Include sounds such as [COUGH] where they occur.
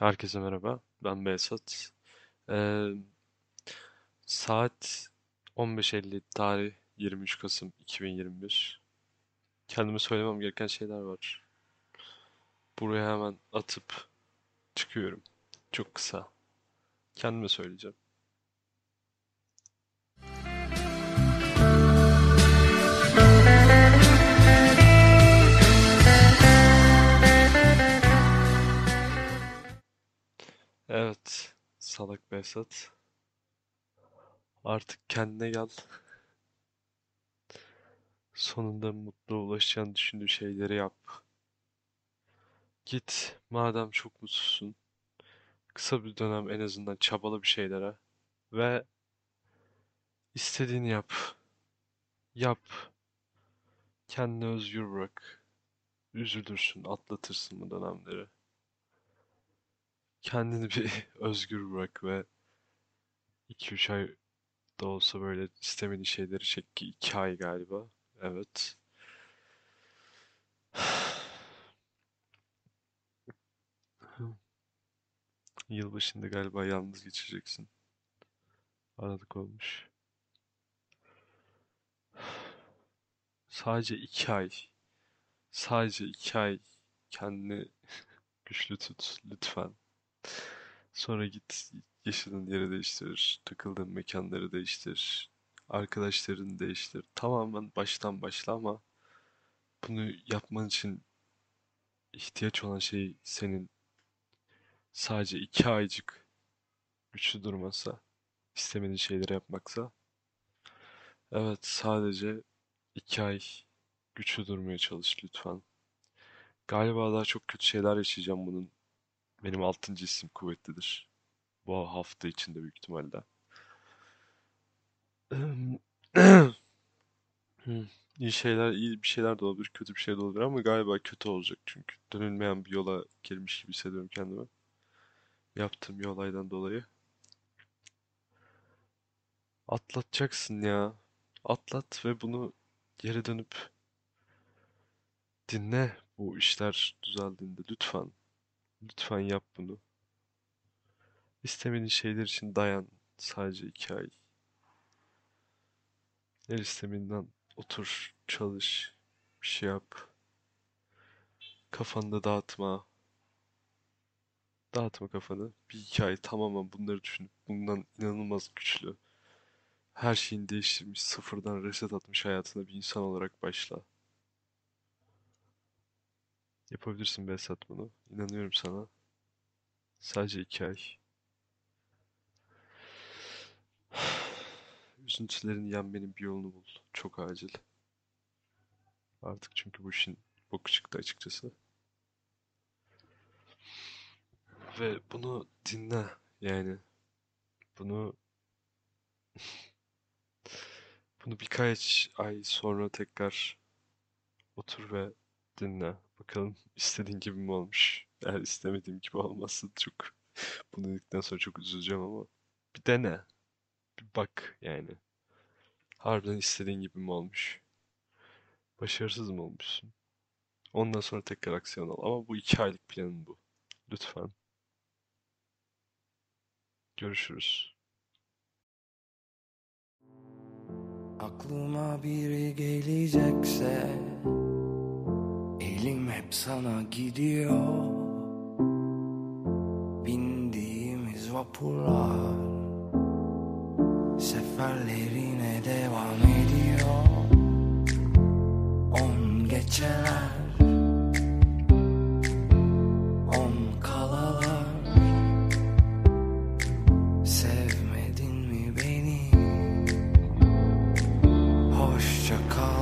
Herkese merhaba. Ben Behzat. Ee, saat 15.50 tarih 23 Kasım 2021. Kendime söylemem gereken şeyler var. Buraya hemen atıp çıkıyorum. Çok kısa. Kendime söyleyeceğim. Salak Behzat. Artık kendine gel. Sonunda mutlu ulaşacağını düşündüğü şeyleri yap. Git, madem çok mutsuzsun. Kısa bir dönem en azından çabala bir şeylere. Ve istediğini yap. Yap. Kendini özgür bırak. Üzülürsün, atlatırsın bu dönemleri. Kendini bir [LAUGHS] özgür bırak ve 2-3 ay da olsa böyle istemediğin şeyleri çek ki 2 ay galiba. Evet. [SIGHS] Yılbaşında galiba yalnız geçeceksin. Aralık olmuş. Sadece 2 ay. Sadece 2 ay kendini [LAUGHS] güçlü tut lütfen. Sonra git yaşadığın yeri değiştir, takıldığın mekanları değiştir, arkadaşlarını değiştir. Tamamen baştan başla ama bunu yapman için ihtiyaç olan şey senin sadece iki aycık güçlü durmasa, istemediğin şeyleri yapmaksa, evet sadece iki ay güçlü durmaya çalış lütfen. Galiba daha çok kötü şeyler yaşayacağım bunun. Benim altıncı isim kuvvetlidir. Bu hafta içinde büyük ihtimalle. [CLEARS THROAT] İyi şeyler, iyi bir şeyler de olabilir, kötü bir şey de olabilir ama galiba kötü olacak çünkü dönülmeyen bir yola girmiş gibi hissediyorum kendimi. Yaptığım bir olaydan dolayı. Atlatacaksın ya. Atlat ve bunu geri dönüp dinle bu işler düzeldiğinde lütfen. Lütfen yap bunu. İstemediğin şeyler için dayan. Sadece iki ay. Her istemediğinden otur, çalış, bir şey yap. Kafanı da dağıtma. Dağıtma kafanı. Bir iki ay tamamen bunları düşünüp bundan inanılmaz güçlü. Her şeyini değiştirmiş, sıfırdan reset atmış hayatına bir insan olarak başla. Yapabilirsin Behzat bunu. İnanıyorum sana. Sadece iki ay. [SIGHS] Üzüntülerini yenmenin bir yolunu bul. Çok acil. Artık çünkü bu işin boku çıktı açıkçası. Ve bunu dinle yani. Bunu [LAUGHS] bunu birkaç ay sonra tekrar otur ve dinle. Bakalım istediğin gibi mi olmuş? Eğer istemediğim gibi olmazsa çok bunu dedikten sonra çok üzüleceğim ama bir dene. Bir bak yani. Harbiden istediğin gibi mi olmuş? Başarısız mı olmuşsun? Ondan sonra tekrar aksiyon al. Ama bu iki aylık planın bu. Lütfen. Görüşürüz. Aklıma biri gelecekse Elim hep sana gidiyor. Bindiğimiz vapurlar Seferlerine devam ediyor. On geceler On kalalar. Sevmedin mi beni? Hoşça kal